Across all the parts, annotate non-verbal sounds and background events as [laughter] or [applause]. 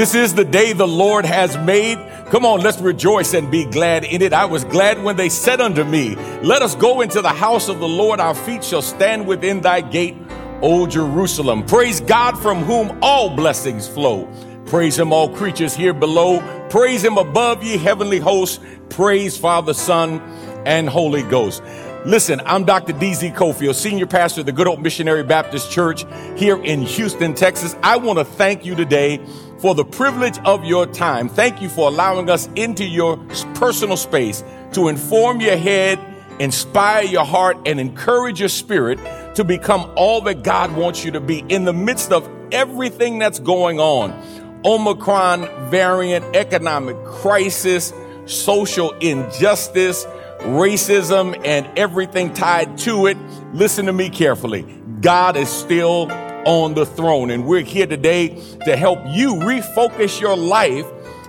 This is the day the Lord has made. Come on, let's rejoice and be glad in it. I was glad when they said unto me, Let us go into the house of the Lord. Our feet shall stand within thy gate, O Jerusalem. Praise God from whom all blessings flow. Praise him, all creatures here below. Praise him above, ye heavenly hosts. Praise Father, Son, and Holy Ghost. Listen, I'm Dr. DZ Cofield, Senior Pastor of the Good Hope Missionary Baptist Church here in Houston, Texas. I want to thank you today for the privilege of your time. Thank you for allowing us into your personal space to inform your head, inspire your heart, and encourage your spirit to become all that God wants you to be in the midst of everything that's going on. Omicron variant, economic crisis, social injustice, racism, and everything tied to it. Listen to me carefully. God is still on the throne, and we're here today to help you refocus your life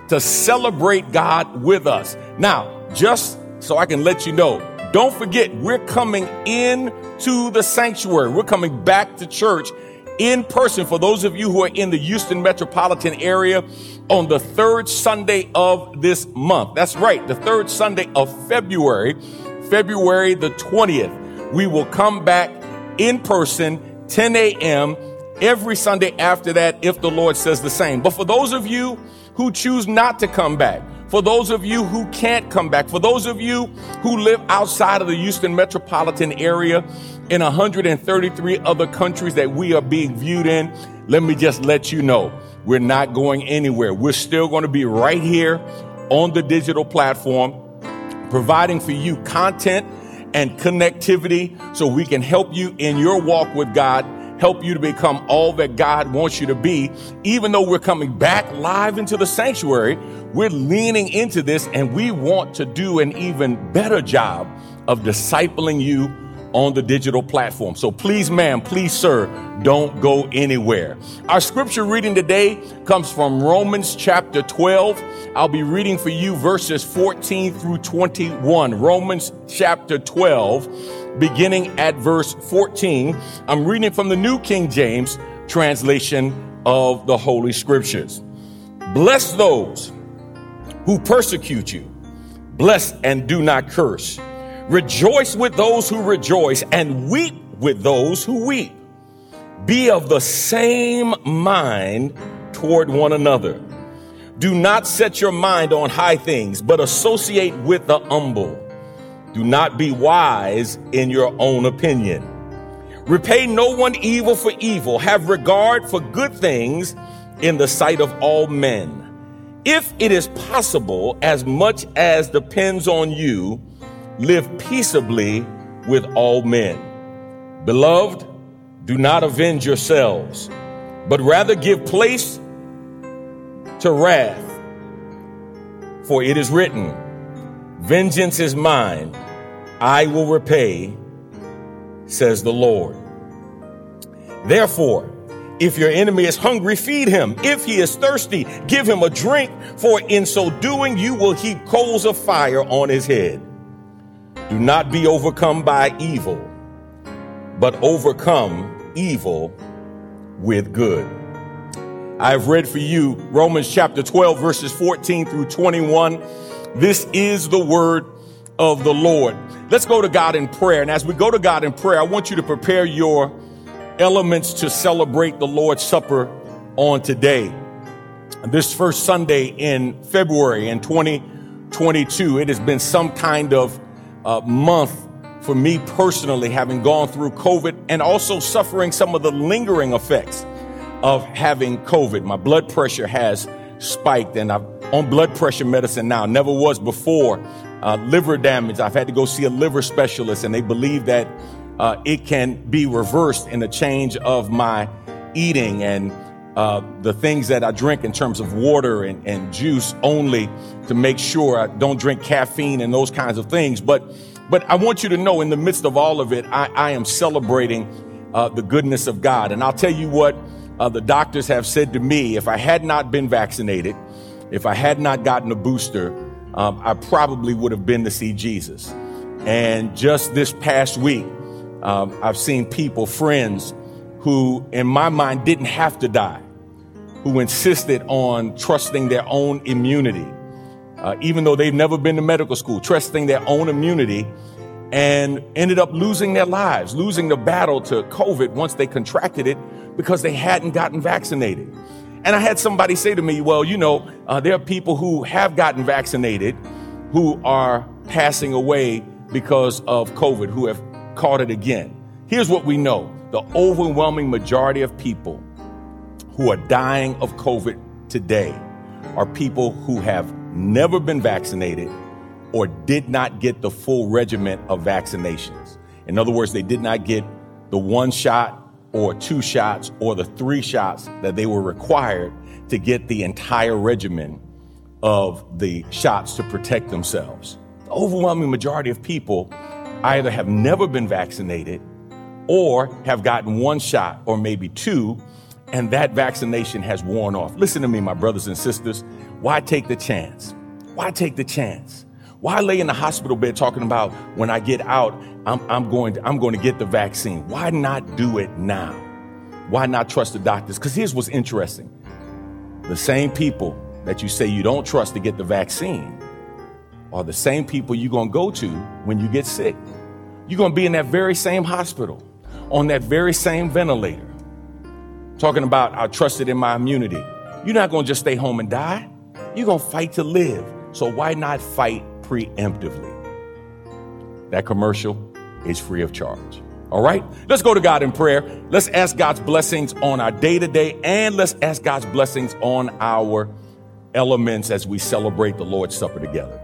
to celebrate God with us. Now, just so I can let you know, don't forget, we're coming in to the sanctuary. We're coming back to church in person for those of you who are in the Houston metropolitan area on the third Sunday of this month. That's right, the third Sunday of February, February the 20th. We will come back in person, 10 a.m. every Sunday after that, if the Lord says the same. But for those of you who choose not to come back, for those of you who can't come back, for those of you who live outside of the Houston metropolitan area in 133 other countries that we are being viewed in, let me just let you know we're not going anywhere. We're still going to be right here on the digital platform, providing for you content and connectivity so we can help you in your walk with God help you to become all that God wants you to be. Even though we're coming back live into the sanctuary, we're leaning into this and we want to do an even better job of discipling you on the digital platform. So please, ma'am, please, sir, don't go anywhere. Our scripture reading today comes from Romans chapter 12. I'll be reading for you verses 14 through 21. Romans chapter 12 beginning at verse 14. I'm reading from the New King James translation of the Holy Scriptures. Bless those who persecute you. Bless and do not curse. Rejoice with those who rejoice and weep with those who weep. Be of the same mind toward one another. Do not set your mind on high things, but associate with the humble. Do not be wise in your own opinion. Repay no one evil for evil. Have regard for good things in the sight of all men. If it is possible, as much as depends on you, live peaceably with all men. Beloved, do not avenge yourselves, but rather give place to wrath. For it is written, Vengeance is mine, I will repay, says the Lord. Therefore, if your enemy is hungry, feed him. If he is thirsty, give him a drink, for in so doing you will heap coals of fire on his head. Do not be overcome by evil, but overcome evil with good. I've read for you Romans chapter 12, verses 14 through 21. This is the word of the Lord. Let's go to God in prayer. And as we go to God in prayer, I want you to prepare your elements to celebrate the Lord's Supper on today. This first Sunday in February in 2022, it has been some kind of uh, month for me personally, having gone through COVID and also suffering some of the lingering effects of having COVID. My blood pressure has spiked and I'm on blood pressure medicine now. Never was before. Uh, liver damage. I've had to go see a liver specialist and they believe that uh, it can be reversed in a change of my eating and uh, the things that I drink in terms of water and, and juice only to make sure I don't drink caffeine and those kinds of things. But but I want you to know in the midst of all of it, I, I am celebrating uh, the goodness of God. And I'll tell you what uh, the doctors have said to me if I had not been vaccinated, if I had not gotten a booster, um, I probably would have been to see Jesus. And just this past week, um, I've seen people, friends, who in my mind didn't have to die, who insisted on trusting their own immunity uh, even though they've never been to medical school, trusting their own immunity and ended up losing their lives, losing the battle to COVID once they contracted it because they hadn't gotten vaccinated. And I had somebody say to me, well, you know, uh, there are people who have gotten vaccinated who are passing away because of COVID, who have caught it again. Here's what we know the overwhelming majority of people who are dying of COVID today are people who have never been vaccinated or did not get the full regimen of vaccinations. In other words, they did not get the one shot or two shots or the three shots that they were required to get the entire regimen of the shots to protect themselves. The overwhelming majority of people either have never been vaccinated or have gotten one shot or maybe two, and that vaccination has worn off. Listen to me, my brothers and sisters. Why take the chance? Why take the chance? Why lay in the hospital bed talking about when I get out, I'm, I'm, going, to, I'm going to get the vaccine? Why not do it now? Why not trust the doctors? Because here's what's interesting the same people that you say you don't trust to get the vaccine are the same people you're going to go to when you get sick. You're going to be in that very same hospital, on that very same ventilator, talking about I trusted in my immunity. You're not going to just stay home and die. You're going to fight to live. So why not fight preemptively? That commercial is free of charge. All right, let's go to God in prayer. Let's ask God's blessings on our day to day, and let's ask God's blessings on our elements as we celebrate the Lord's Supper together.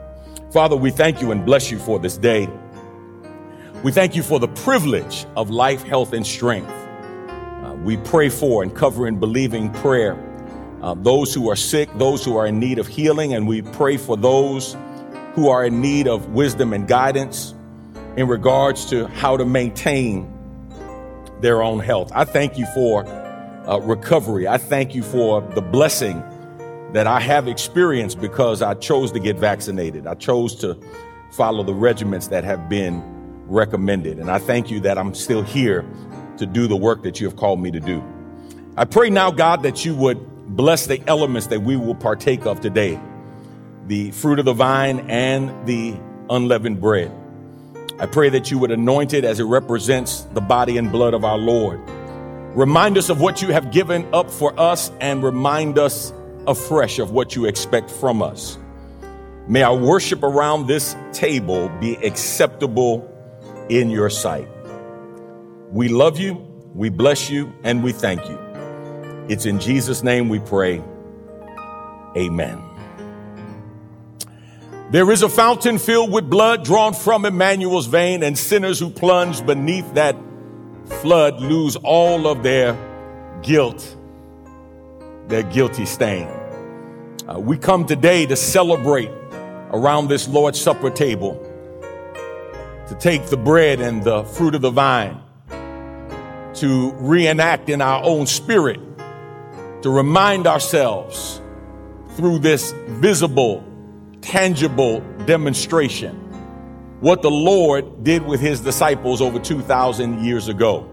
Father, we thank you and bless you for this day. We thank you for the privilege of life, health, and strength. Uh, we pray for and cover in believing prayer uh, those who are sick, those who are in need of healing, and we pray for those who are in need of wisdom and guidance in regards to how to maintain their own health. I thank you for uh, recovery. I thank you for the blessing that I have experienced because I chose to get vaccinated. I chose to follow the regimens that have been recommended. And I thank you that I'm still here to do the work that you have called me to do. I pray now, God, that you would bless the elements that we will partake of today the fruit of the vine and the unleavened bread. I pray that you would anoint it as it represents the body and blood of our Lord. Remind us of what you have given up for us and remind us afresh of what you expect from us. May our worship around this table be acceptable in your sight. We love you, we bless you, and we thank you. It's in Jesus' name we pray. Amen. There is a fountain filled with blood drawn from Emmanuel's vein, and sinners who plunge beneath that flood lose all of their guilt, their guilty stain. Uh, we come today to celebrate around this Lord's Supper table, to take the bread and the fruit of the vine, to reenact in our own spirit to remind ourselves through this visible, tangible demonstration what the Lord did with his disciples over 2,000 years ago.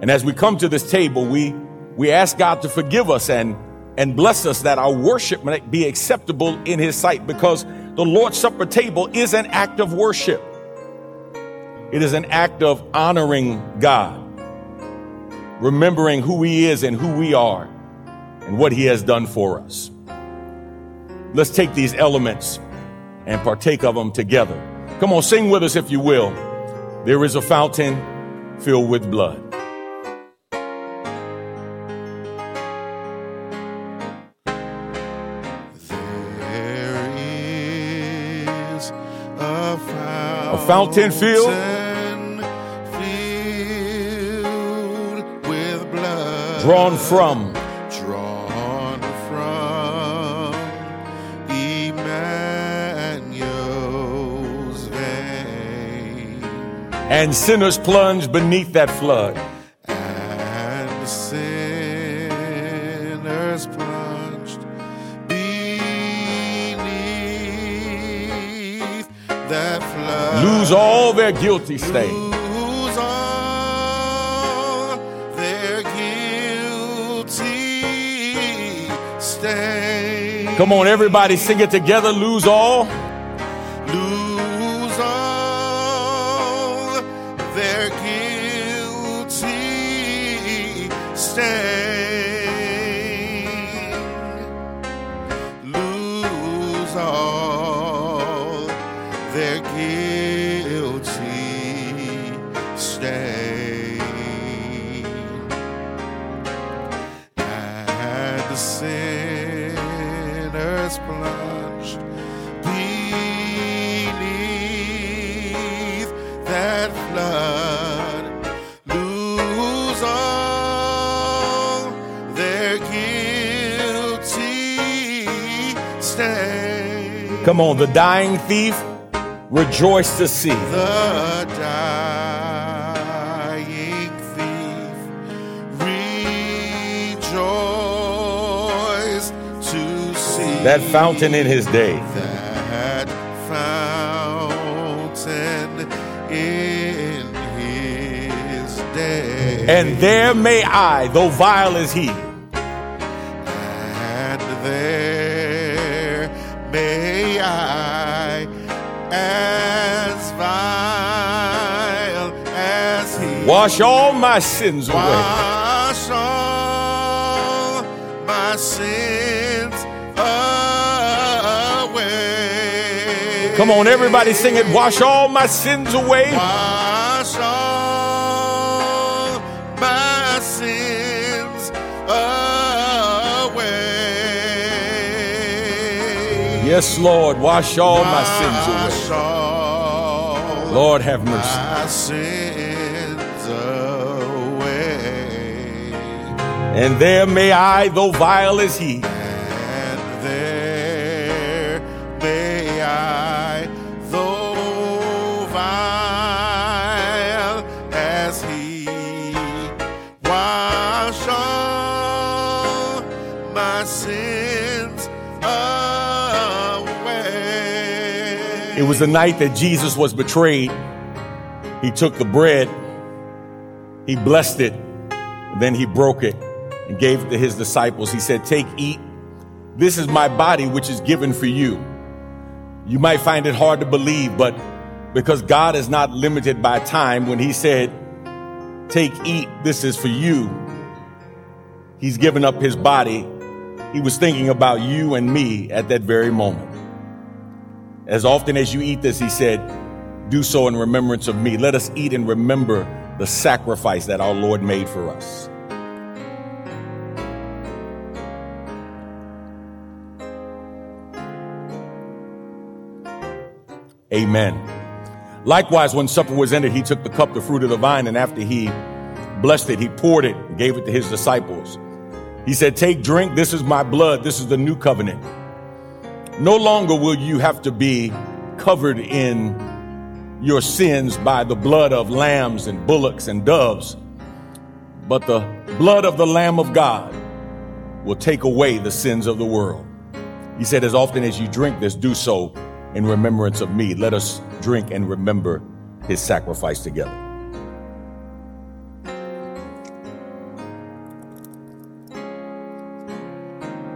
And as we come to this table, we, we ask God to forgive us and, and bless us that our worship might be acceptable in his sight because the Lord's Supper table is an act of worship. It is an act of honoring God. remembering who He is and who we are and what He has done for us. Let's take these elements and partake of them together. Come on, sing with us if you will. There is a fountain filled with blood. A fountain, filled? filled with blood Drawn from and sinners plunged beneath that flood. and sinners plunged beneath that flood. Lose all their guilty stain. Lose all their guilty stain. Come on, everybody, sing it together. Lose all. That flood lose all their guilty stain. Come on, the dying thief rejoiced to see The dying thief rejoiced to see that fountain in his day. And there may I, though vile as he, And there may I, as vile as he, wash all my sins away. wash all my sins away. Come on, everybody sing it. Wash all my sins away. Wash Yes, Lord, wash all my sins away. Lord, have mercy. my sins. And there may I, though vile as he, the night that Jesus was betrayed. He took the bread, he blessed it, then he broke it and gave it to his disciples. He said, Take, eat. This is my body, which is given for you. You might find it hard to believe, but because God is not limited by time, when he said, Take, eat, this is for you, he's given up his body. He was thinking about you and me at that very moment. As often as you eat this, he said, do so in remembrance of me. Let us eat and remember the sacrifice that our Lord made for us. Amen. Likewise, when supper was ended, he took the cup, the fruit of the vine, and after he blessed it, he poured it and gave it to his disciples. He said, Take, drink, this is my blood, this is the new covenant. No longer will you have to be covered in your sins by the blood of lambs and bullocks and doves, but the blood of the Lamb of God will take away the sins of the world. He said, As often as you drink this, do so in remembrance of me. Let us drink and remember his sacrifice together.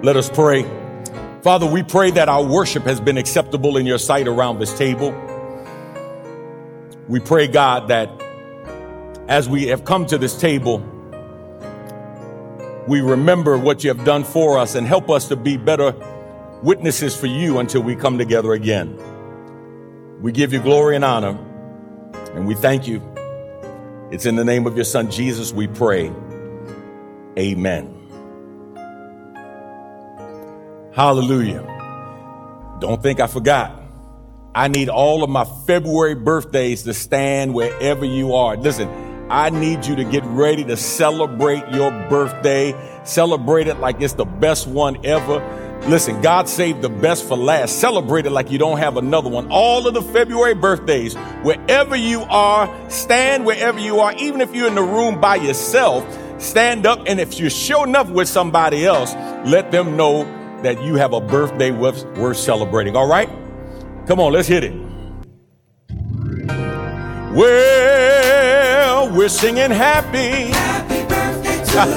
Let us pray. Father, we pray that our worship has been acceptable in your sight around this table. We pray, God, that as we have come to this table, we remember what you have done for us and help us to be better witnesses for you until we come together again. We give you glory and honor, and we thank you. It's in the name of your son Jesus we pray. Amen. Hallelujah. Don't think I forgot. I need all of my February birthdays to stand wherever you are. Listen, I need you to get ready to celebrate your birthday. Celebrate it like it's the best one ever. Listen, God saved the best for last. Celebrate it like you don't have another one. All of the February birthdays, wherever you are, stand wherever you are. Even if you're in the room by yourself, stand up. And if you're showing up with somebody else, let them know that you have a birthday worth, worth celebrating. All right? Come on, let's hit it. Well, we're singing happy. Happy birthday to you.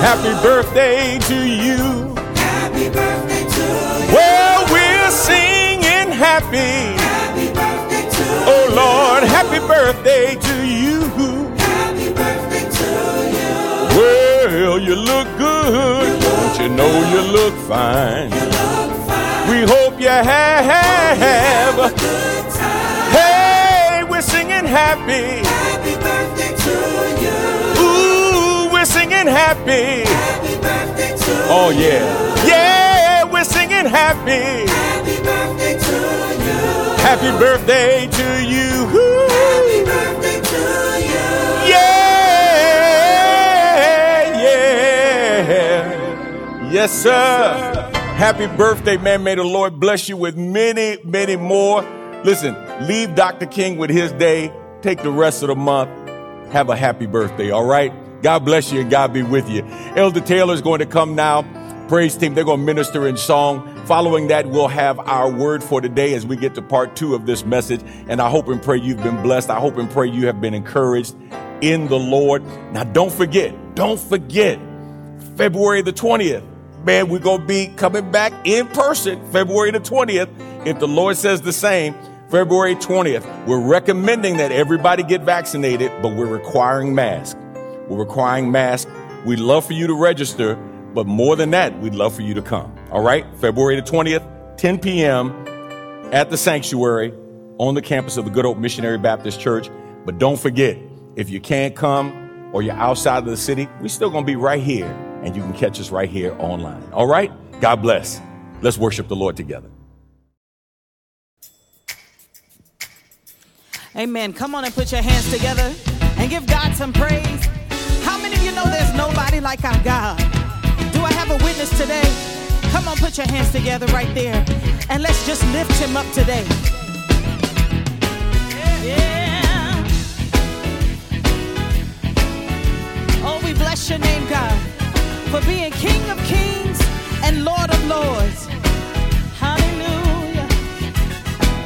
Happy birthday to you. Happy birthday to you. Well, we're singing happy. Happy birthday to Oh Lord, happy birthday to you. Happy birthday to you. Well, you look good. You know you look fine? We hope you have. A good time. Hey, we're singing happy. Happy birthday to you. Ooh, we're singing happy. Happy birthday to oh, you. Oh yeah. Yeah, we're singing happy. Happy birthday to you. Happy birthday to you. Happy birthday to you. Yes, sir. Happy birthday, man. May the Lord bless you with many, many more. Listen, leave Dr. King with his day. Take the rest of the month. Have a happy birthday, all right? God bless you and God be with you. Elder Taylor is going to come now. Praise team, they're going to minister in song. Following that, we'll have our word for today as we get to part two of this message. And I hope and pray you've been blessed. I hope and pray you have been encouraged in the Lord. Now, don't forget, don't forget, February the 20th. Man, we're going to be coming back in person February the 20th. If the Lord says the same, February 20th. We're recommending that everybody get vaccinated, but we're requiring masks. We're requiring masks. We'd love for you to register, but more than that, we'd love for you to come. All right? February the 20th, 10 p.m. at the sanctuary on the campus of the Good Hope Missionary Baptist Church. But don't forget, if you can't come or you're outside of the city, we're still going to be right here and you can catch us right here online. All right? God bless. Let's worship the Lord together. Amen. Come on and put your hands together and give God some praise. How many of you know there's nobody like our God? Do I have a witness today? Come on, put your hands together right there and let's just lift him up today. Yeah. Oh, we bless your name, God, for being King of kings and Lord of lords. Hallelujah.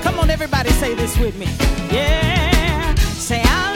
Come on, everybody, say this with me. Yeah. Say, our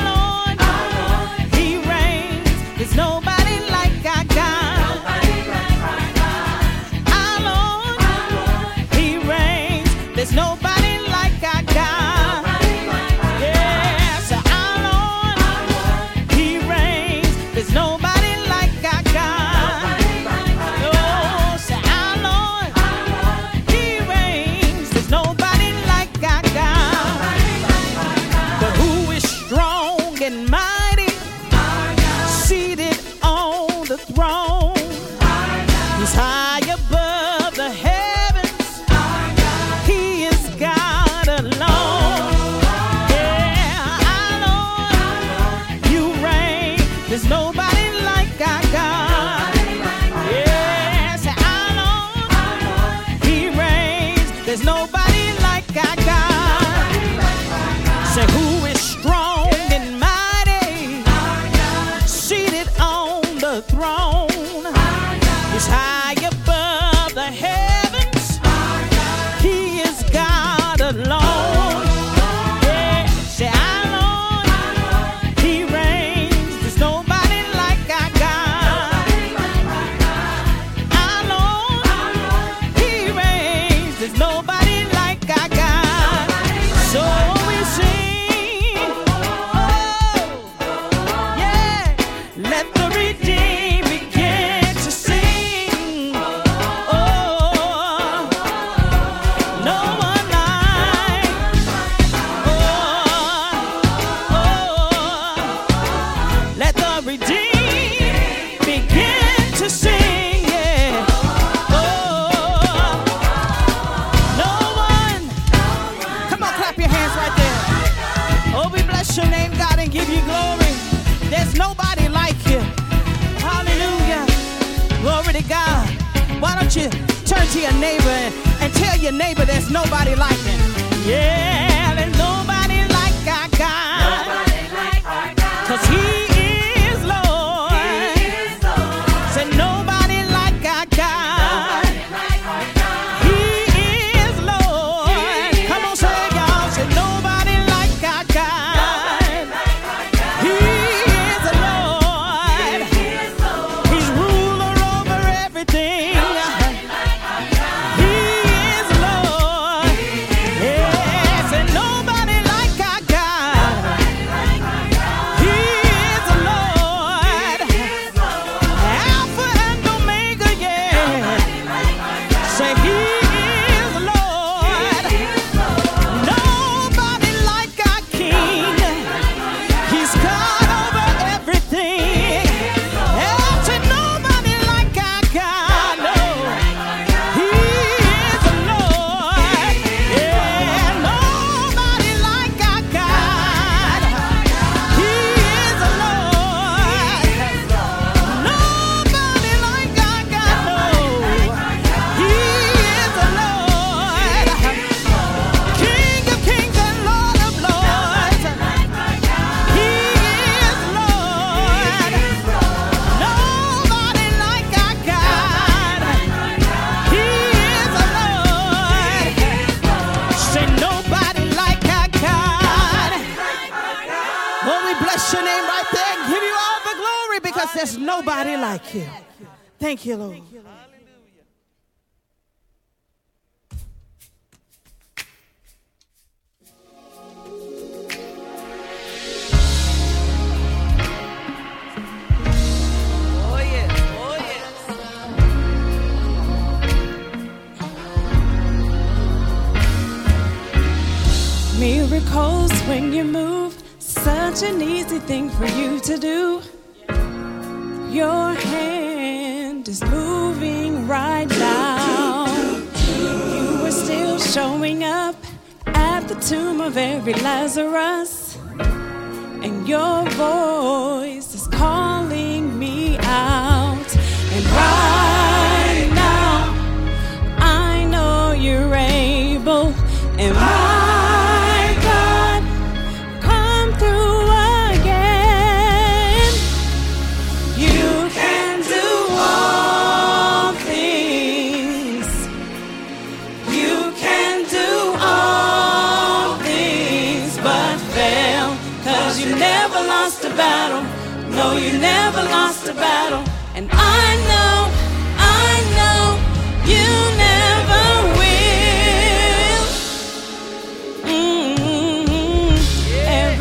Lazarus.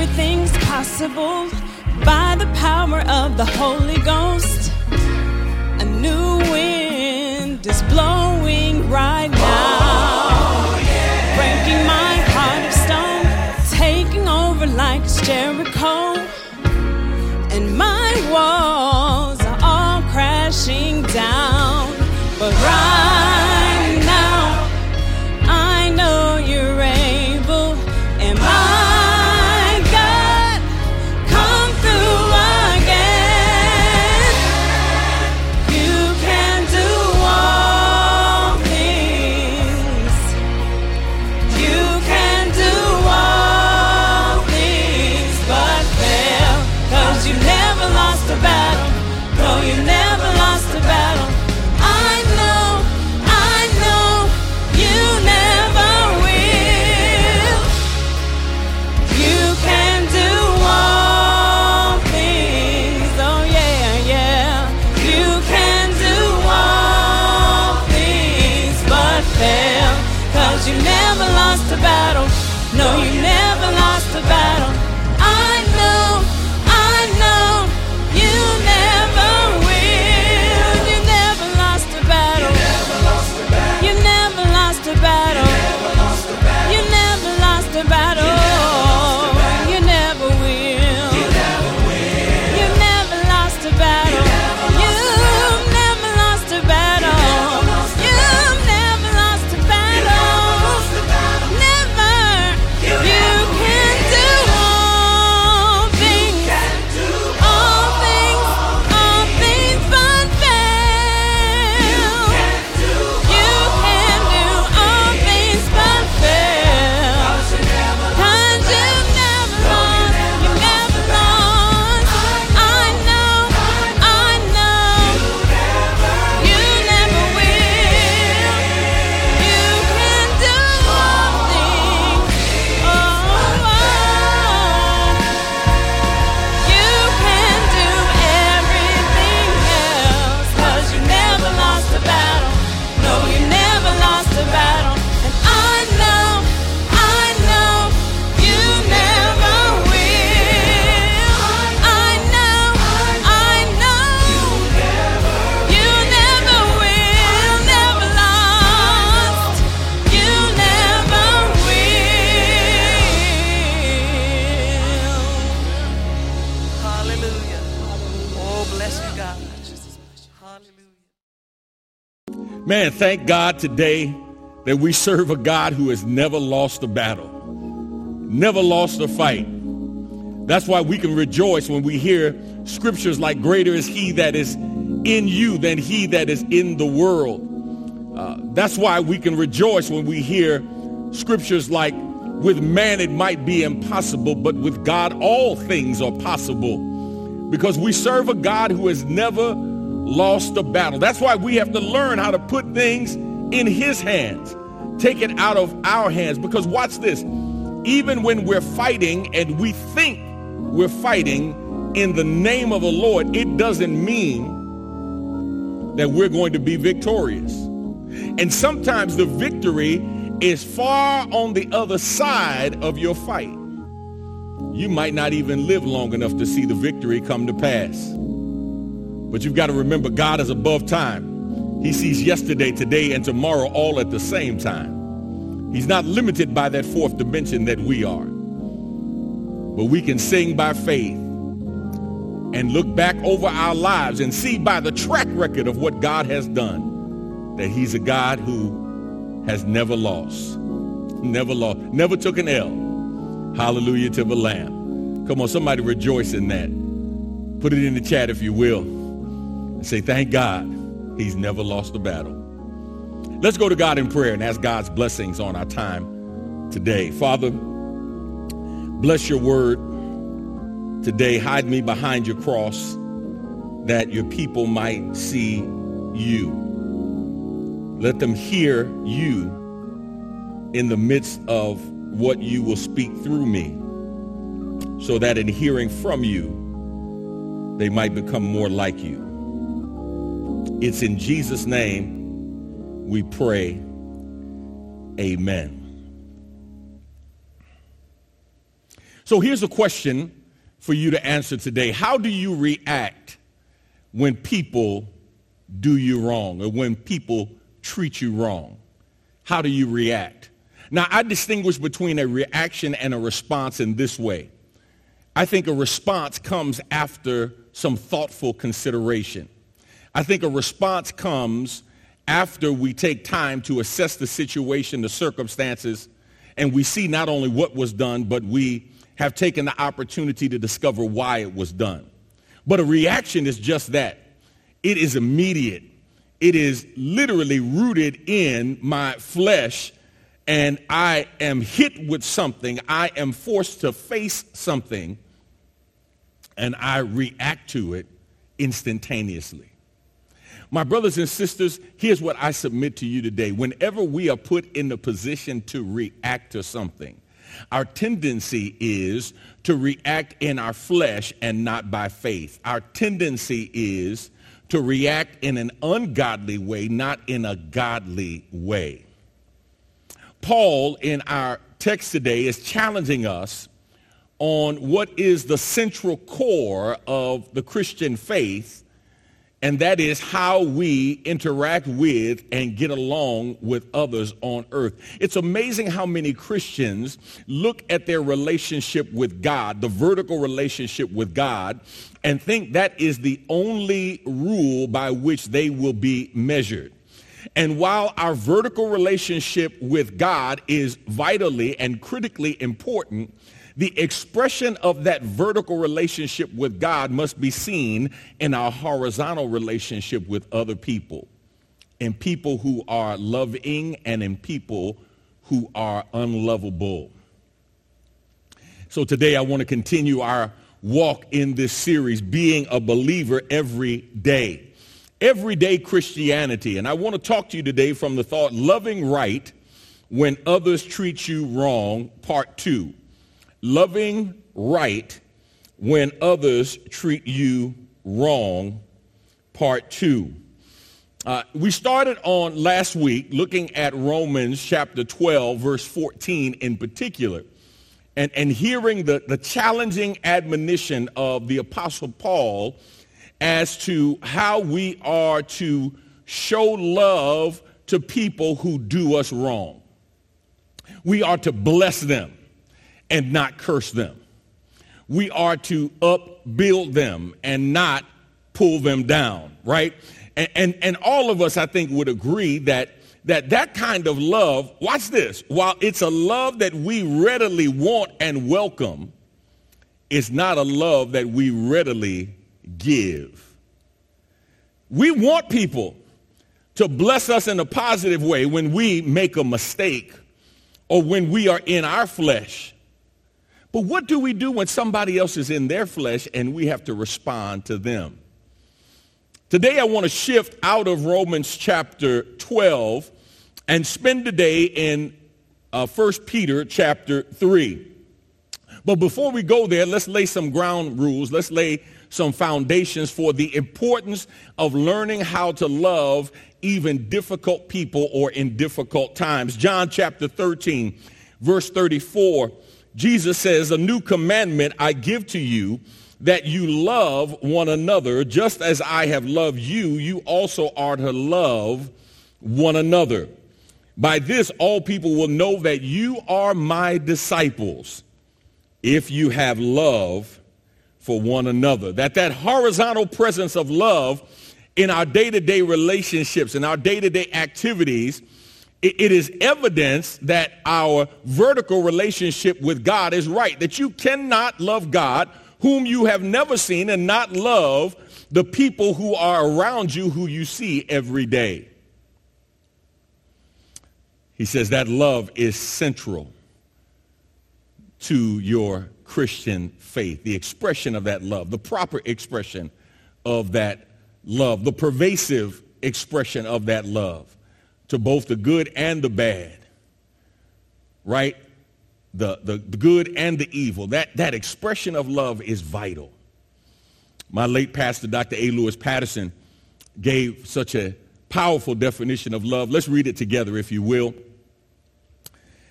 Everything's possible by the power of the Holy Ghost. A new wind is blowing right now, oh, yeah. breaking my heart of stone, taking over like Jericho, and my walls are all crashing down. Thank God today that we serve a God who has never lost a battle, never lost a fight. That's why we can rejoice when we hear scriptures like greater is he that is in you than he that is in the world. Uh, that's why we can rejoice when we hear scriptures like with man it might be impossible, but with God all things are possible. Because we serve a God who has never lost the battle. That's why we have to learn how to put things in his hands, take it out of our hands. Because watch this, even when we're fighting and we think we're fighting in the name of the Lord, it doesn't mean that we're going to be victorious. And sometimes the victory is far on the other side of your fight. You might not even live long enough to see the victory come to pass. But you've got to remember God is above time. He sees yesterday, today, and tomorrow all at the same time. He's not limited by that fourth dimension that we are. But we can sing by faith and look back over our lives and see by the track record of what God has done that he's a God who has never lost. Never lost. Never took an L. Hallelujah to the Lamb. Come on, somebody rejoice in that. Put it in the chat if you will. And say, thank God he's never lost a battle. Let's go to God in prayer and ask God's blessings on our time today. Father, bless your word today. Hide me behind your cross that your people might see you. Let them hear you in the midst of what you will speak through me so that in hearing from you, they might become more like you. It's in Jesus' name we pray. Amen. So here's a question for you to answer today. How do you react when people do you wrong or when people treat you wrong? How do you react? Now, I distinguish between a reaction and a response in this way. I think a response comes after some thoughtful consideration. I think a response comes after we take time to assess the situation, the circumstances, and we see not only what was done, but we have taken the opportunity to discover why it was done. But a reaction is just that. It is immediate. It is literally rooted in my flesh and I am hit with something. I am forced to face something and I react to it instantaneously. My brothers and sisters, here's what I submit to you today. Whenever we are put in the position to react to something, our tendency is to react in our flesh and not by faith. Our tendency is to react in an ungodly way, not in a godly way. Paul, in our text today, is challenging us on what is the central core of the Christian faith and that is how we interact with and get along with others on earth. It's amazing how many Christians look at their relationship with God, the vertical relationship with God, and think that is the only rule by which they will be measured. And while our vertical relationship with God is vitally and critically important, the expression of that vertical relationship with God must be seen in our horizontal relationship with other people, in people who are loving and in people who are unlovable. So today I want to continue our walk in this series, being a believer every day. Everyday Christianity. And I want to talk to you today from the thought, loving right when others treat you wrong, part two loving right when others treat you wrong, part two. Uh, we started on last week looking at Romans chapter 12, verse 14 in particular, and, and hearing the, the challenging admonition of the Apostle Paul as to how we are to show love to people who do us wrong. We are to bless them and not curse them. We are to upbuild them and not pull them down, right? And, and, and all of us, I think, would agree that, that that kind of love, watch this, while it's a love that we readily want and welcome, it's not a love that we readily give. We want people to bless us in a positive way when we make a mistake or when we are in our flesh. But what do we do when somebody else is in their flesh and we have to respond to them? Today I want to shift out of Romans chapter 12 and spend the day in uh, 1 Peter chapter 3. But before we go there, let's lay some ground rules. Let's lay some foundations for the importance of learning how to love even difficult people or in difficult times. John chapter 13, verse 34, Jesus says, A new commandment I give to you that you love one another just as I have loved you, you also are to love one another. By this, all people will know that you are my disciples if you have love for one another. That that horizontal presence of love in our day-to-day relationships and our day-to-day activities, it, is evidence that our vertical relationship with God is right. That you cannot love God whom you have never seen and not love the people who are around you who you see every day. He says that love is central to your Christian faith, the expression of that love, the proper expression of that love, the pervasive expression of that love to both the good and the bad, right? The, the, the good and the evil. That, that expression of love is vital. My late pastor, Dr. A. Louis Patterson, gave such a powerful definition of love. Let's read it together, if you will.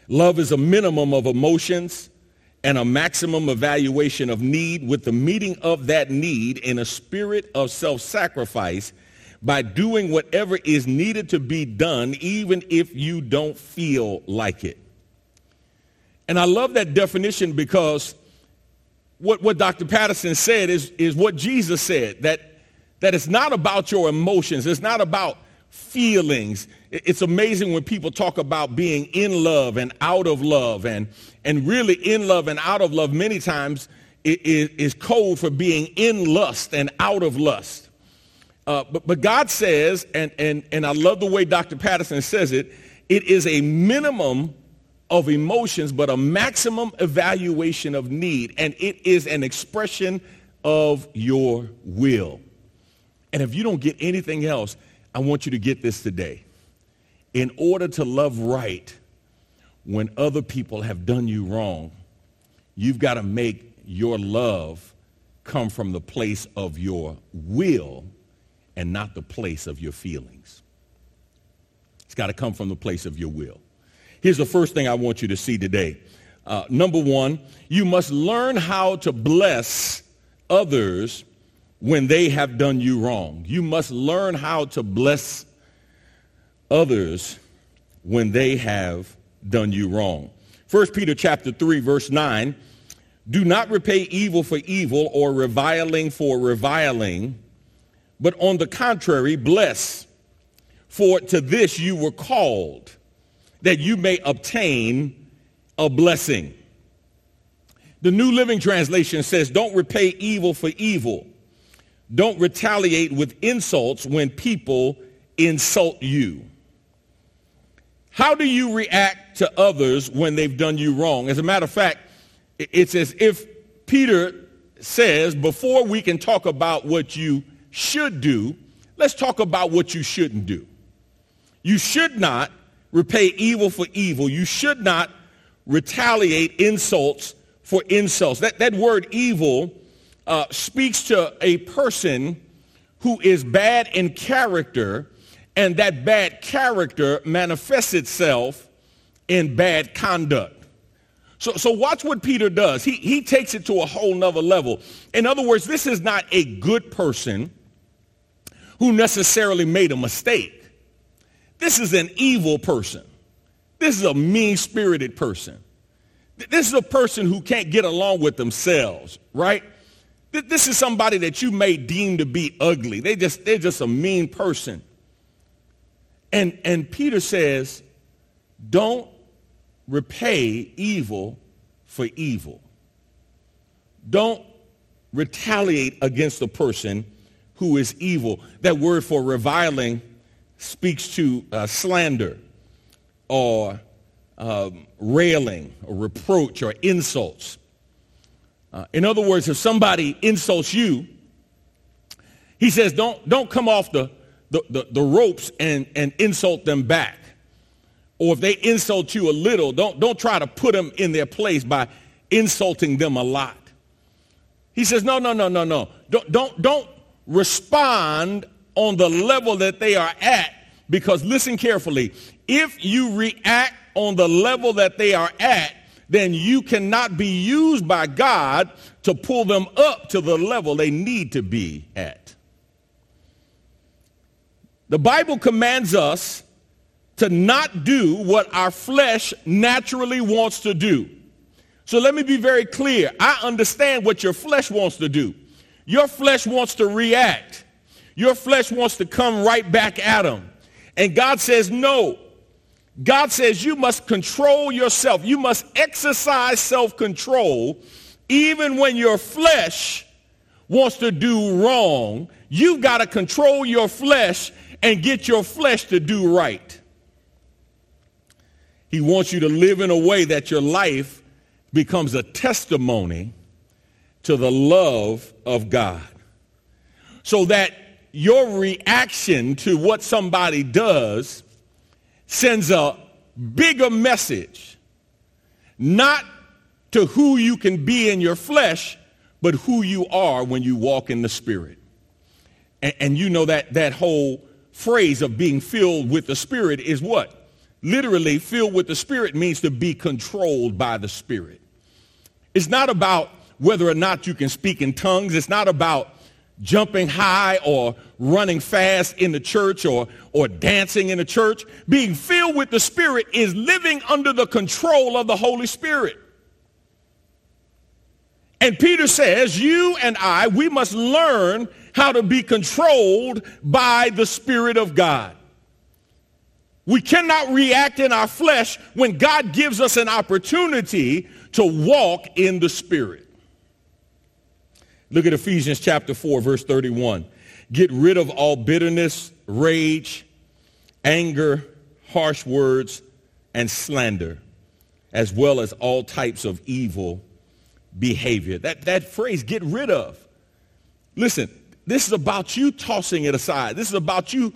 Love is a minimum of emotions and a maximum evaluation of need with the meeting of that need in a spirit of self-sacrifice by doing whatever is needed to be done even if you don't feel like it. And I love that definition because what, what Dr. Patterson said is, is what Jesus said, that, that it's not about your emotions. It's not about feelings. It's amazing when people talk about being in love and out of love and, and really in love and out of love many times is, is code for being in lust and out of lust. Uh, but, but God says, and, and, and I love the way Dr. Patterson says it, it is a minimum of emotions, but a maximum evaluation of need. And it is an expression of your will. And if you don't get anything else, I want you to get this today. In order to love right when other people have done you wrong, you've got to make your love come from the place of your will and not the place of your feelings. It's got to come from the place of your will. Here's the first thing I want you to see today. Uh, number one, you must learn how to bless others when they have done you wrong. You must learn how to bless others when they have done you wrong. 1 Peter chapter 3 verse 9, do not repay evil for evil or reviling for reviling, but on the contrary, bless. For to this you were called, that you may obtain a blessing. The New Living Translation says, don't repay evil for evil don't retaliate with insults when people insult you. How do you react to others when they've done you wrong? As a matter of fact, it's as if Peter says, before we can talk about what you should do, let's talk about what you shouldn't do. You should not repay evil for evil. You should not retaliate insults for insults. That, that word evil uh, speaks to a person who is bad in character, and that bad character manifests itself in bad conduct. So, so watch what Peter does. He, he takes it to a whole nother level. In other words, this is not a good person who necessarily made a mistake. This is an evil person. This is a mean-spirited person. This is a person who can't get along with themselves, right? This is somebody that you may deem to be ugly. They just, they're just a mean person. And, and Peter says, don't repay evil for evil. Don't retaliate against a person who is evil. That word for reviling speaks to uh, slander or um, railing or reproach or insults. Uh, in other words, if somebody insults you, he says, don't, don't come off the, the, the, the ropes and, and insult them back. Or if they insult you a little, don't, don't try to put them in their place by insulting them a lot. He says, no, no, no, no, no. Don't, don't, don't respond on the level that they are at because listen carefully. If you react on the level that they are at, then you cannot be used by God to pull them up to the level they need to be at. The Bible commands us to not do what our flesh naturally wants to do. So let me be very clear. I understand what your flesh wants to do. Your flesh wants to react. Your flesh wants to come right back at him. And God says, no. God says you must control yourself. You must exercise self-control even when your flesh wants to do wrong. You've got to control your flesh and get your flesh to do right. He wants you to live in a way that your life becomes a testimony to the love of God. So that your reaction to what somebody does sends a bigger message, not to who you can be in your flesh, but who you are when you walk in the Spirit. And, and you know that that whole phrase of being filled with the Spirit is what? Literally, filled with the Spirit means to be controlled by the Spirit. It's not about whether or not you can speak in tongues. It's not about jumping high or running fast in the church or, or dancing in the church. Being filled with the Spirit is living under the control of the Holy Spirit. And Peter says, you and I, we must learn how to be controlled by the Spirit of God. We cannot react in our flesh when God gives us an opportunity to walk in the Spirit. Look at Ephesians chapter 4, verse 31. Get rid of all bitterness, rage, anger, harsh words, and slander, as well as all types of evil behavior. That, that phrase, get rid of. Listen, this is about you tossing it aside. This is about you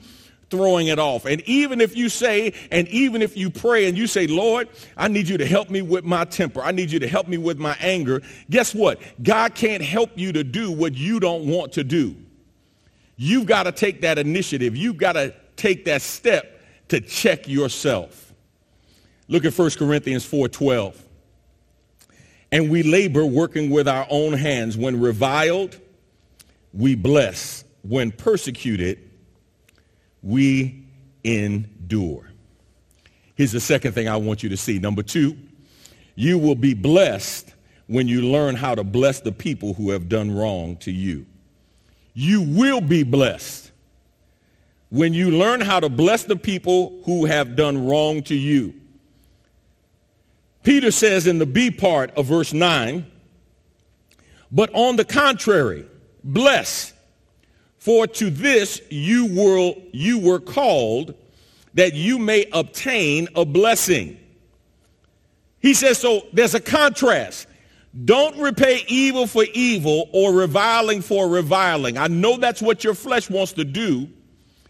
throwing it off. And even if you say, and even if you pray and you say, Lord, I need you to help me with my temper. I need you to help me with my anger. Guess what? God can't help you to do what you don't want to do. You've got to take that initiative. You've got to take that step to check yourself. Look at 1 Corinthians 4:12. And we labor working with our own hands. When reviled, we bless. When persecuted, we endure. Here's the second thing I want you to see. Number two, you will be blessed when you learn how to bless the people who have done wrong to you. You will be blessed when you learn how to bless the people who have done wrong to you. Peter says in the B part of verse 9, but on the contrary, bless for to this you were, you were called that you may obtain a blessing. He says, so there's a contrast. Don't repay evil for evil or reviling for reviling. I know that's what your flesh wants to do.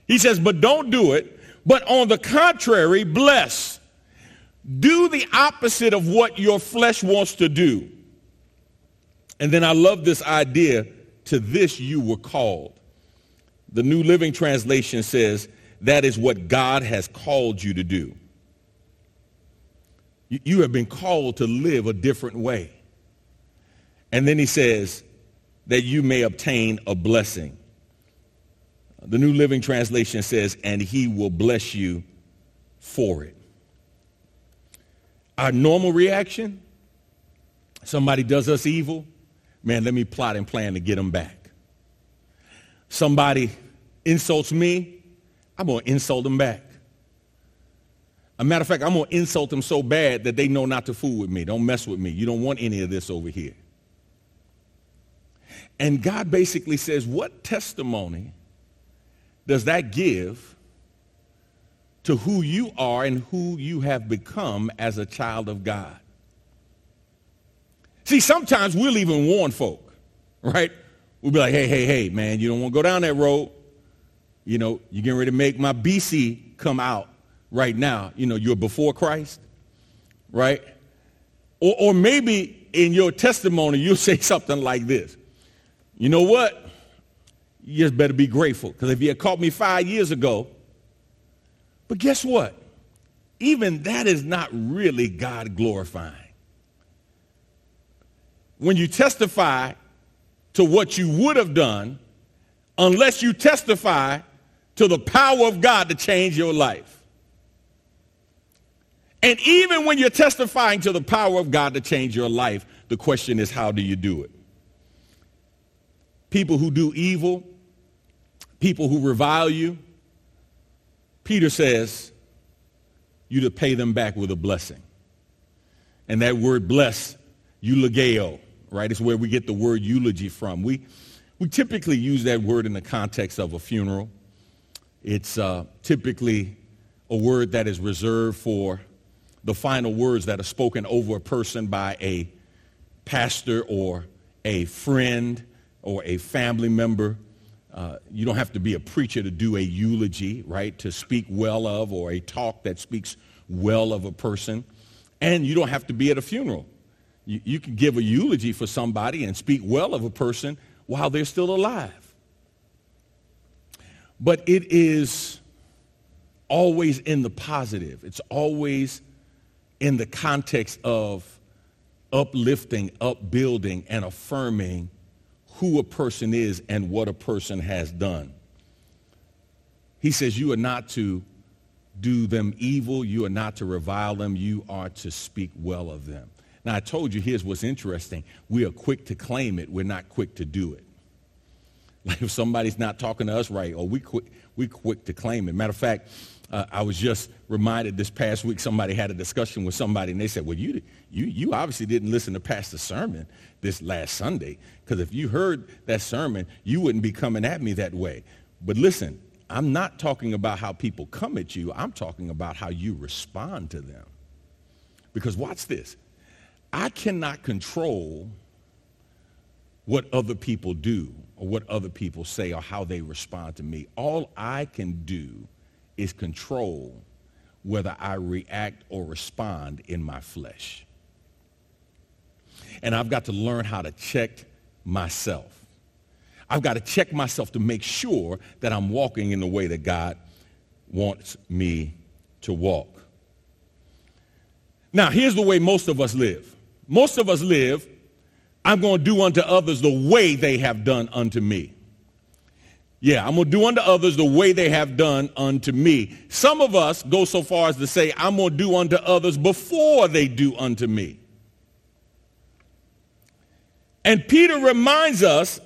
He says, but don't do it. But on the contrary, bless. Do the opposite of what your flesh wants to do. And then I love this idea to this you were called. The New Living Translation says, that is what God has called you to do. You, have been called to live a different way. And then he says that you may obtain a blessing. The New Living Translation says, and he will bless you for it. Our normal reaction, somebody does us evil, man, let me plot and plan to get them back. Somebody insults me, I'm going to insult them back. A matter of fact, I'm going to insult them so bad that they know not to fool with me. Don't mess with me. You don't want any of this over here. And God basically says, what testimony does that give to who you are and who you have become as a child of God? See, sometimes we'll even warn folk, right? We'll be like, hey, hey, hey, man, you don't want to go down that road. You know, you're getting ready to make my BC come out right now. You know, you're before Christ, right? Or, or maybe in your testimony, you'll say [laughs] something like this. You know what? You just better be grateful. Because if you had caught me five years ago, but guess what? Even that is not really God glorifying. When you testify to what you would have done, unless you testify to the power of God to change your life. And even when you're testifying to the power of God to change your life, the question is, how do you do it? People who do evil, people who revile you, Peter says, you to pay them back with a blessing. And that word bless, eulogio, right, is where we get the word eulogy from. We, we typically use that word in the context of a funeral. It's uh, typically a word that is reserved for the final words that are spoken over a person by a pastor or a friend or a family member. Uh, you don't have to be a preacher to do a eulogy, right? To speak well of or a talk that speaks well of a person. And you don't have to be at a funeral. You, you can give a eulogy for somebody and speak well of a person while they're still alive. But it is always in the positive. It's always in the context of uplifting, upbuilding, and affirming who a person is and what a person has done. He says you are not to do them evil. You are not to revile them. You are to speak well of them. Now, I told you, here's what's interesting. We are quick to claim it. We're not quick to do it. [laughs] Like if somebody's not talking to us right, or we quick, we quick to claim it. Matter of fact, uh, I was just reminded this past week somebody had a discussion with somebody and they said, well, you, you, you obviously didn't listen to Pastor's sermon this last Sunday because if you heard that sermon, you wouldn't be coming at me that way. But listen, I'm not talking about how people come at you. I'm talking about how you respond to them. Because watch this. I cannot control what other people do or what other people say or how they respond to me. All I can do is control whether I react or respond in my flesh. And I've got to learn how to check myself. I've got to check myself to make sure that I'm walking in the way that God wants me to walk. Now, here's the way most of us live. Most of us live I'm going to do unto others the way they have done unto me. Yeah, I'm going to do unto others the way they have done unto me. Some of us go so far as to say, I'm going to do unto others before they do unto me. And Peter reminds us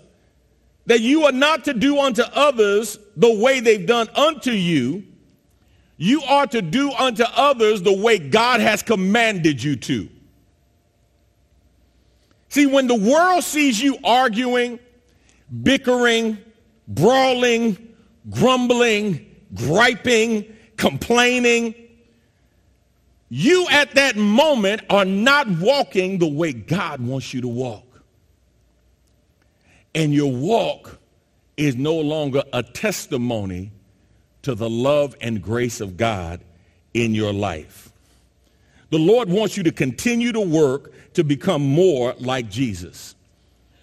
that you are not to do unto others the way they've done unto you. You are to do unto others the way God has commanded you to. See, when the world sees you arguing, bickering, brawling, grumbling, griping, complaining, you at that moment are not walking the way God wants you to walk. And your walk is no longer a testimony to the love and grace of God in your life. The Lord wants you to continue to work to become more like Jesus.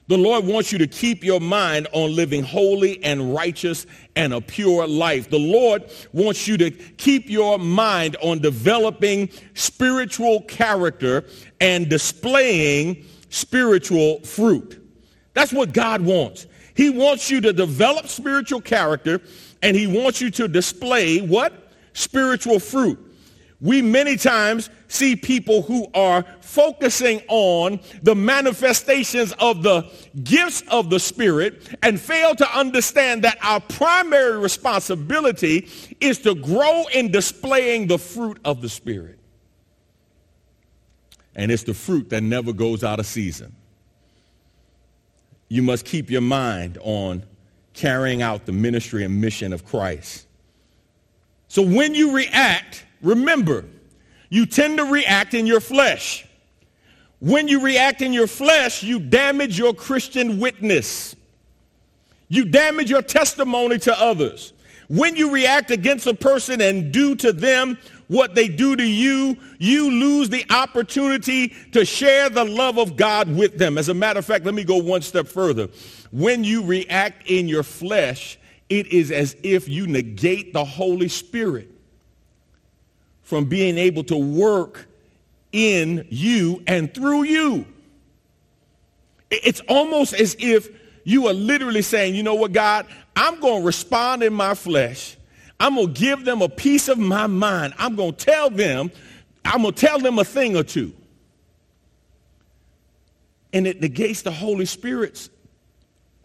The Lord wants you to keep your mind on living holy and righteous and a pure life. The Lord wants you to keep your mind on developing spiritual character and displaying spiritual fruit. That's what God wants. He wants you to develop spiritual character and he wants you to display what? Spiritual fruit. We many times see people who are focusing on the manifestations of the gifts of the Spirit and fail to understand that our primary responsibility is to grow in displaying the fruit of the Spirit. And it's the fruit that never goes out of season. You must keep your mind on carrying out the ministry and mission of Christ. So when you react, Remember, you tend to react in your flesh. When you react in your flesh, you damage your Christian witness. You damage your testimony to others. When you react against a person and do to them what they do to you, you lose the opportunity to share the love of God with them. As a matter of fact, let me go one step further. When you react in your flesh, it is as if you negate the Holy Spirit from being able to work in you and through you. It's almost as if you are literally saying, you know what, God, I'm going to respond in my flesh. I'm going to give them a piece of my mind. I'm going to tell them, I'm going to tell them a thing or two. And it negates the Holy Spirit's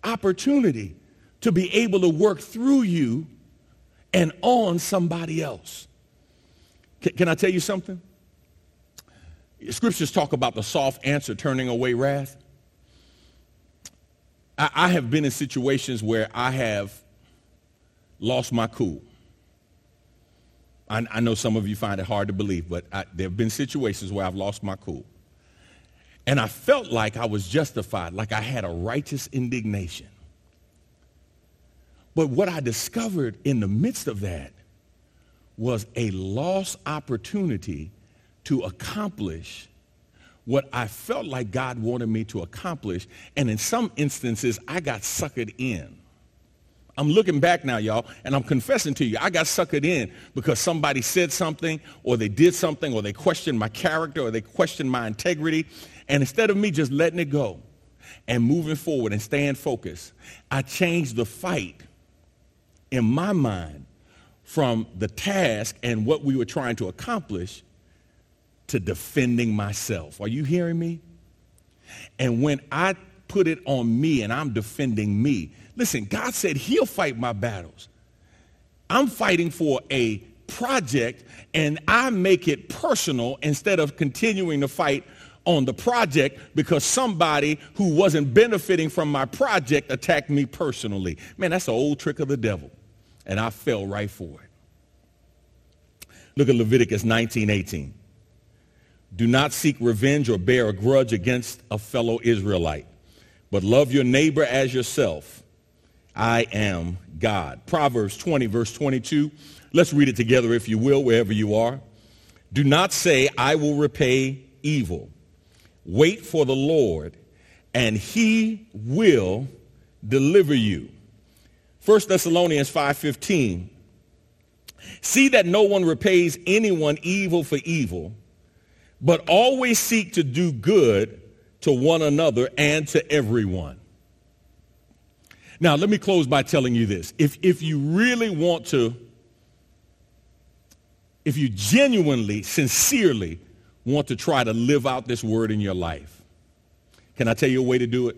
opportunity to be able to work through you and on somebody else. Can, can I tell you something? Scriptures talk about the soft answer turning away wrath. I, I have been in situations where I have lost my cool. I, I, know some of you find it hard to believe, but I, there have been situations where I've lost my cool. And I felt like I was justified, like I had a righteous indignation. But what I discovered in the midst of that was a lost opportunity to accomplish what I felt like God wanted me to accomplish. And in some instances, I got suckered in. I'm looking back now, y'all, and I'm confessing to you, I got suckered in because somebody said something or they did something or they questioned my character or they questioned my integrity. And instead of me just letting it go and moving forward and staying focused, I changed the fight in my mind from the task and what we were trying to accomplish to defending myself. Are you hearing me? And when I put it on me and I'm defending me, listen, God said he'll fight my battles. I'm fighting for a project and I make it personal instead of continuing to fight on the project because somebody who wasn't benefiting from my project attacked me personally. Man, that's an old trick of the devil and I fell right for it. Look at Leviticus 19, 18. Do not seek revenge or bear a grudge against a fellow Israelite, but love your neighbor as yourself. I am God. Proverbs 20, verse 22. Let's read it together, if you will, wherever you are. Do not say, I will repay evil. Wait for the Lord, and he will deliver you. 1 Thessalonians 5:15 See that no one repays anyone evil for evil, but always seek to do good to one another and to everyone. Now, let me close by telling you this. If, if you really want to, if you genuinely, sincerely want to try to live out this word in your life, can I tell you a way to do it?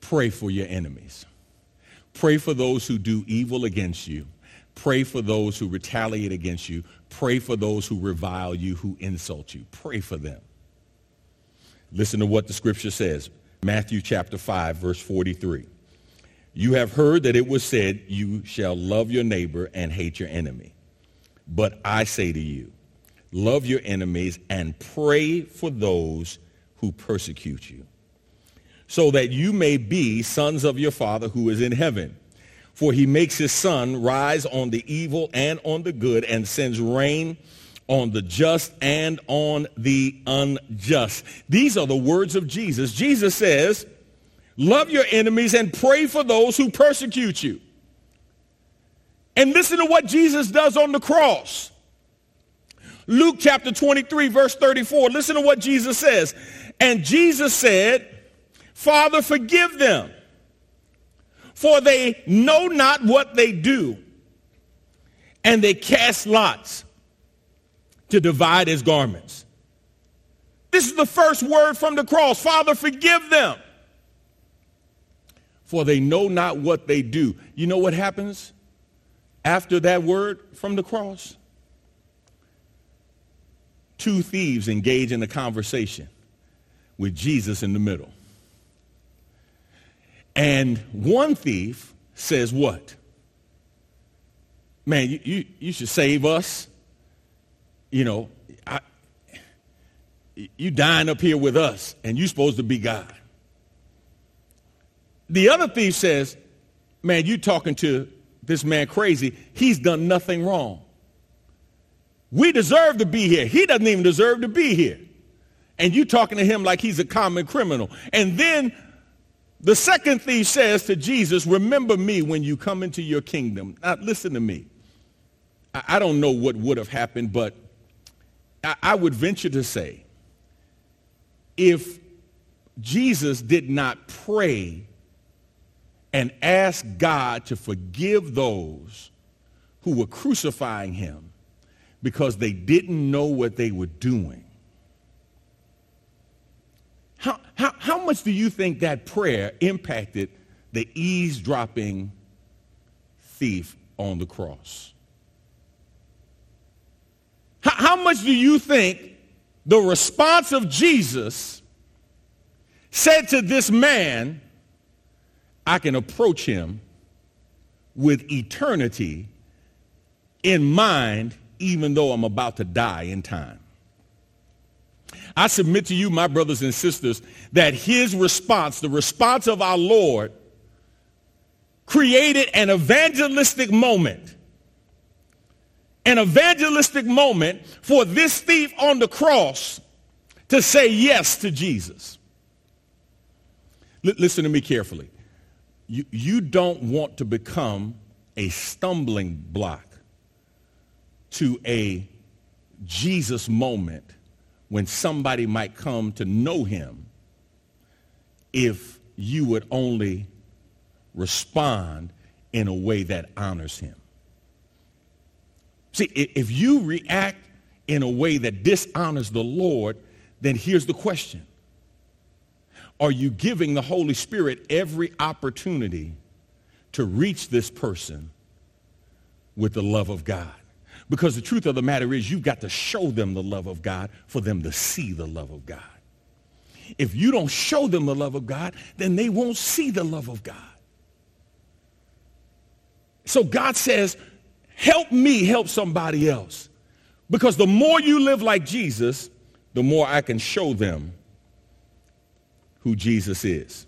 Pray for your enemies. Pray for those who do evil against you. Pray for those who retaliate against you. Pray for those who revile you, who insult you. Pray for them. Listen to what the scripture says. Matthew chapter 5, verse 43. You have heard that it was said, you shall love your neighbor and hate your enemy. But I say to you, love your enemies and pray for those who persecute you so that you may be sons of your Father who is in heaven. For he makes his sun rise on the evil and on the good and sends rain on the just and on the unjust. These are the words of Jesus. Jesus says, love your enemies and pray for those who persecute you. And listen to what Jesus does on the cross. Luke chapter 23, verse 34. Listen to what Jesus says. And Jesus said, Father, forgive them, for they know not what they do. And they cast lots. to divide his garments. This is the first word from the cross. Father, forgive them. For they know not what they do. You know what happens after that word from the cross? Two thieves engage in a conversation with Jesus in the middle. And one thief says, What? Man, you, you, you should save us. You know, I, you dying up here with us, and you're supposed to be God. The other thief says, Man, you talking to this man crazy. He's done nothing wrong. We deserve to be here. He doesn't even deserve to be here. And you talking to him like he's a common criminal. And then the second thief says to Jesus, remember me when you come into your kingdom. Now listen to me. I, don't know what would have happened, but I would venture to say if Jesus did not pray and ask God to forgive those who were crucifying him because they didn't know what they were doing. How, how, how much do you think that prayer impacted the eavesdropping thief on the cross? How, how much do you think the response of Jesus said to this man, I can approach him with eternity in mind, even though I'm about to die in time? I submit to you, my brothers and sisters, that his response, the response of our Lord, created an evangelistic moment. An evangelistic moment for this thief on the cross to say yes to Jesus. L- listen to me carefully. You, you don't want to become a stumbling block to a Jesus moment when somebody might come to know him if you would only respond in a way that honors him. See, if you react in a way that dishonors the Lord, then here's the question. Are you giving the Holy Spirit every opportunity to reach this person with the love of God? Because the truth of the matter is you've got to show them the love of God for them to see the love of God. If you don't show them the love of God, then they won't see the love of God. So God says, help me help somebody else. Because the more you live like Jesus, the more I can show them who Jesus is.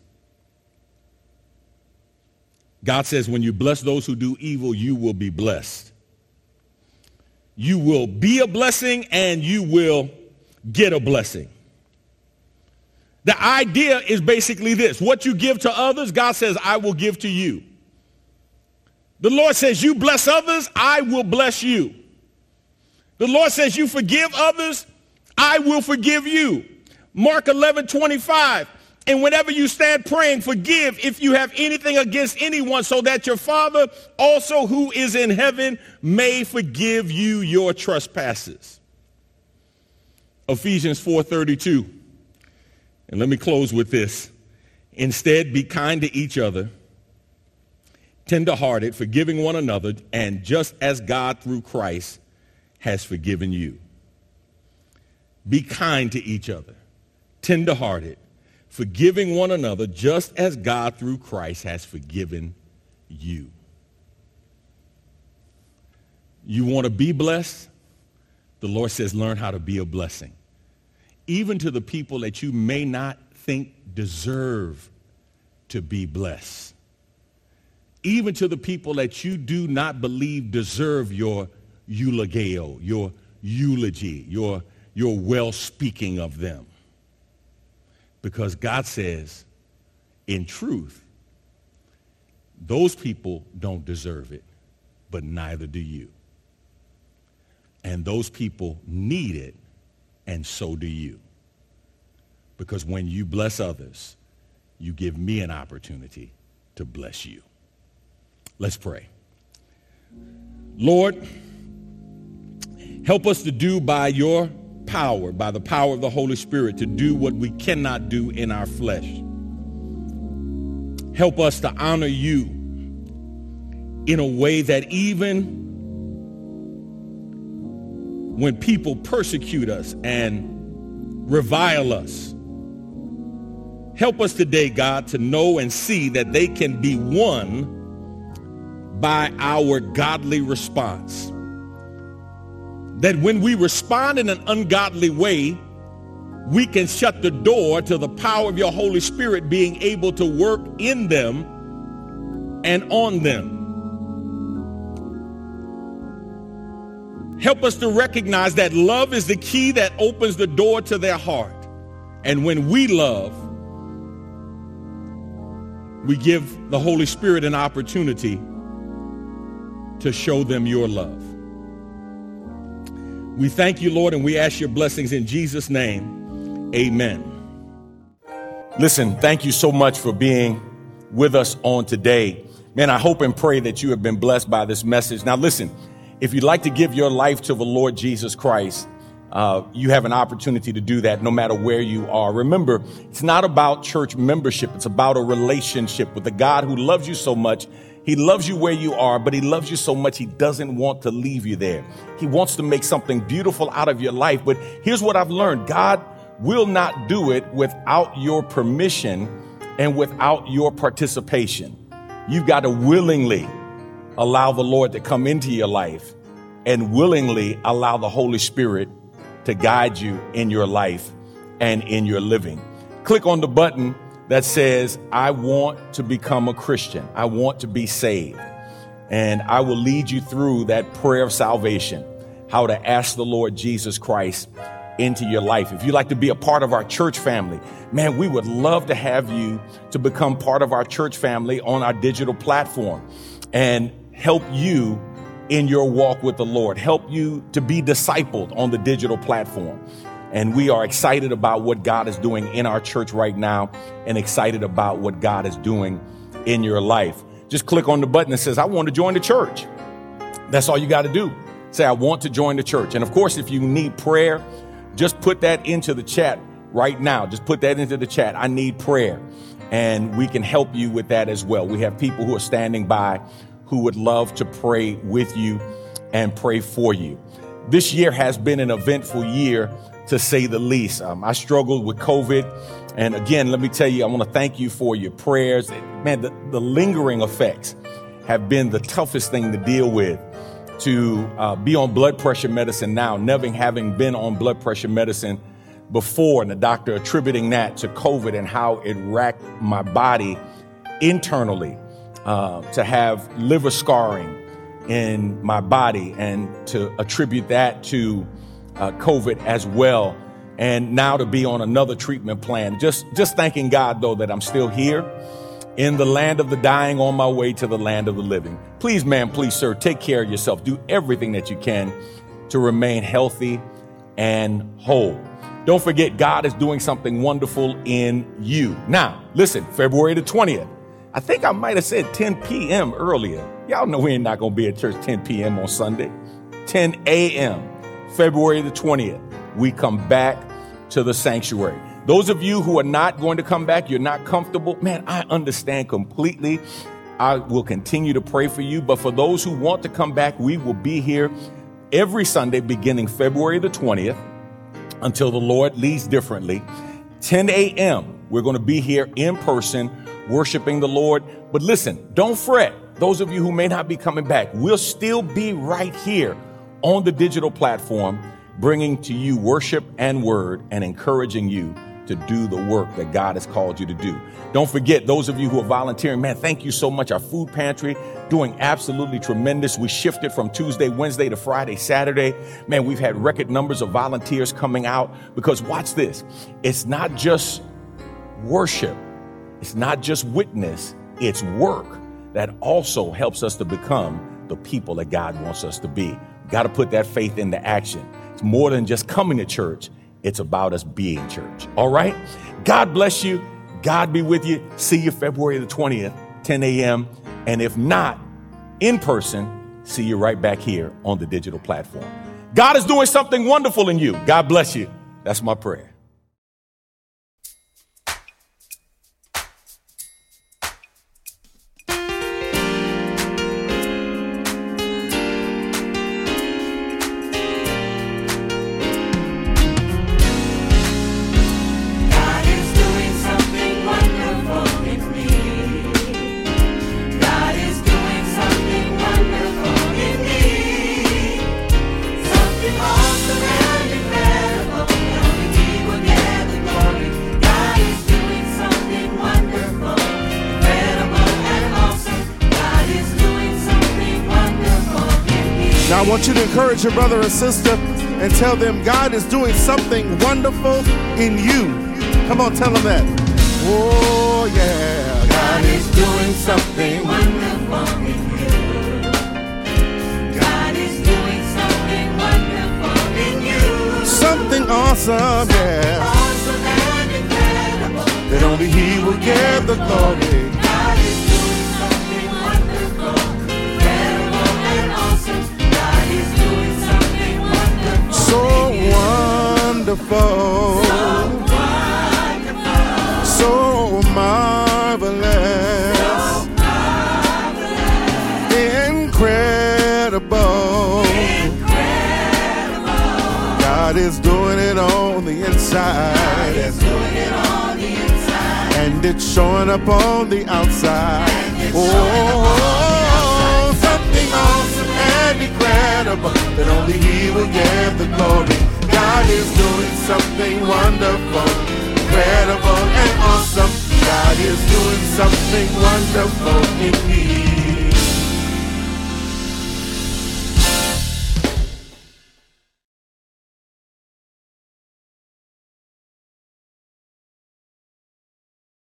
God says, when you bless those who do evil, you will be blessed. You will be a blessing and you will get a blessing. The idea is basically this. What you give to others, God says, I will give to you. The Lord says, you bless others, I will bless you. The Lord says, you forgive others, I will forgive you. Mark 11, 25. And whenever you stand praying, forgive if you have anything against anyone, so that your Father also who is in heaven may forgive you your trespasses. Ephesians 4:32. And let me close with this. Instead, be kind to each other, tenderhearted, forgiving one another, and just as God through Christ has forgiven you. Be kind to each other, tenderhearted, forgiving one another, just as God through Christ has forgiven you. You want to be blessed? The Lord says, learn how to be a blessing. Even to the people that you may not think deserve to be blessed. Even to the people that you do not believe deserve your eulogio, your eulogy, your, your well-speaking of them. Because God says, in truth, those people don't deserve it, but neither do you. And those people need it, and so do you. Because when you bless others, you give me an opportunity to bless you. Let's pray. Lord, Help us to do by your power, by the power of the Holy Spirit, to do what we cannot do in our flesh. Help us to honor you in a way that even when people persecute us and revile us, help us today, God, to know and see that they can be won by our godly response. That when we respond in an ungodly way, we can shut the door to the power of your Holy Spirit being able to work in them and on them. Help us to recognize that love is the key that opens the door to their heart. And when we love, we give the Holy Spirit an opportunity to show them your love. We thank you, Lord, and we ask your blessings in Jesus' name. Amen. Listen, thank you so much for being with us on today. Man, I hope and pray that you have been blessed by this message. Now, listen, if you'd like to give your life to the Lord Jesus Christ, uh, you have an opportunity to do that no matter where you are. Remember, it's not about church membership, it's about a relationship with the God who loves you so much. He loves you where you are, but He loves you so much He doesn't want to leave you there. He wants to make something beautiful out of your life. But here's what I've learned God will not do it without your permission and without your participation. You've got to willingly allow the Lord to come into your life and willingly allow the Holy Spirit to guide you in your life and in your living. Click on the button that says, I want to become a Christian. I want to be saved. And I will lead you through that prayer of salvation, how to ask the Lord Jesus Christ into your life. If you'd like to be a part of our church family, man, we would love to have you to become part of our church family on our digital platform and help you in your walk with the Lord, help you to be discipled on the digital platform. And we are excited about what God is doing in our church right now and excited about what God is doing in your life. Just click on the button that says, I want to join the church. That's all you got to do. Say, I want to join the church. And of course, if you need prayer, just put that into the chat right now. Just put that into the chat. I need prayer. And we can help you with that as well. We have people who are standing by who would love to pray with you and pray for you. This year has been an eventful year to say the least. Um, I struggled with COVID. And again, let me tell you, I want to thank you for your prayers. Man, the, the lingering effects have been the toughest thing to deal with. To uh, be on blood pressure medicine now, never having been on blood pressure medicine before, and the doctor attributing that to COVID and how it racked my body internally. Uh, to have liver scarring in my body and to attribute that to uh, COVID as well. And now to be on another treatment plan. Just, just thanking God though that I'm still here in the land of the dying on my way to the land of the living. Please, man, please, sir, take care of yourself. Do everything that you can to remain healthy and whole. Don't forget, God is doing something wonderful in you. Now, listen, February the 20th. I think I might have said 10 p.m. earlier. Y'all know we ain't not to be at church 10 p.m. on Sunday. 10 a.m. February the 20th. We come back to the sanctuary. Those of you who are not going to come back, you're not comfortable, man, I understand completely. I will continue to pray for you. But for those who want to come back, we will be here every Sunday beginning February the 20th until the Lord leads differently. 10 a.m. We're going to be here in person worshiping the Lord. But listen, don't fret. Those of you who may not be coming back, we'll still be right here on the digital platform, bringing to you worship and word and encouraging you to do the work that God has called you to do. Don't forget, those of you who are volunteering, man, thank you so much. Our food pantry doing absolutely tremendous. We shifted from Tuesday, Wednesday to Friday, Saturday. Man, we've had record numbers of volunteers coming out because watch this. It's not just worship. It's not just witness. It's work that also helps us to become the people that God wants us to be. Got to put that faith into action. It's more than just coming to church. It's about us being church. All right? God bless you. God be with you. See you February the 20th, 10 a.m. And if not in person, see you right back here on the digital platform. God is doing something wonderful in you. God bless you. That's my prayer. Encourage your brother or sister and tell them God is doing something wonderful in you. Come on, tell them that. Oh, yeah. God is doing something. wonderful in you. God is doing something wonderful in you. Something awesome, yeah. Awesome. That only He will get the glory. Wonderful. So marvelous. Incredible. God is doing it on the inside. And it's showing up on the outside. Oh, something awesome and incredible that only He will get the glory. God is doing something wonderful, incredible and awesome. God is doing something wonderful in me.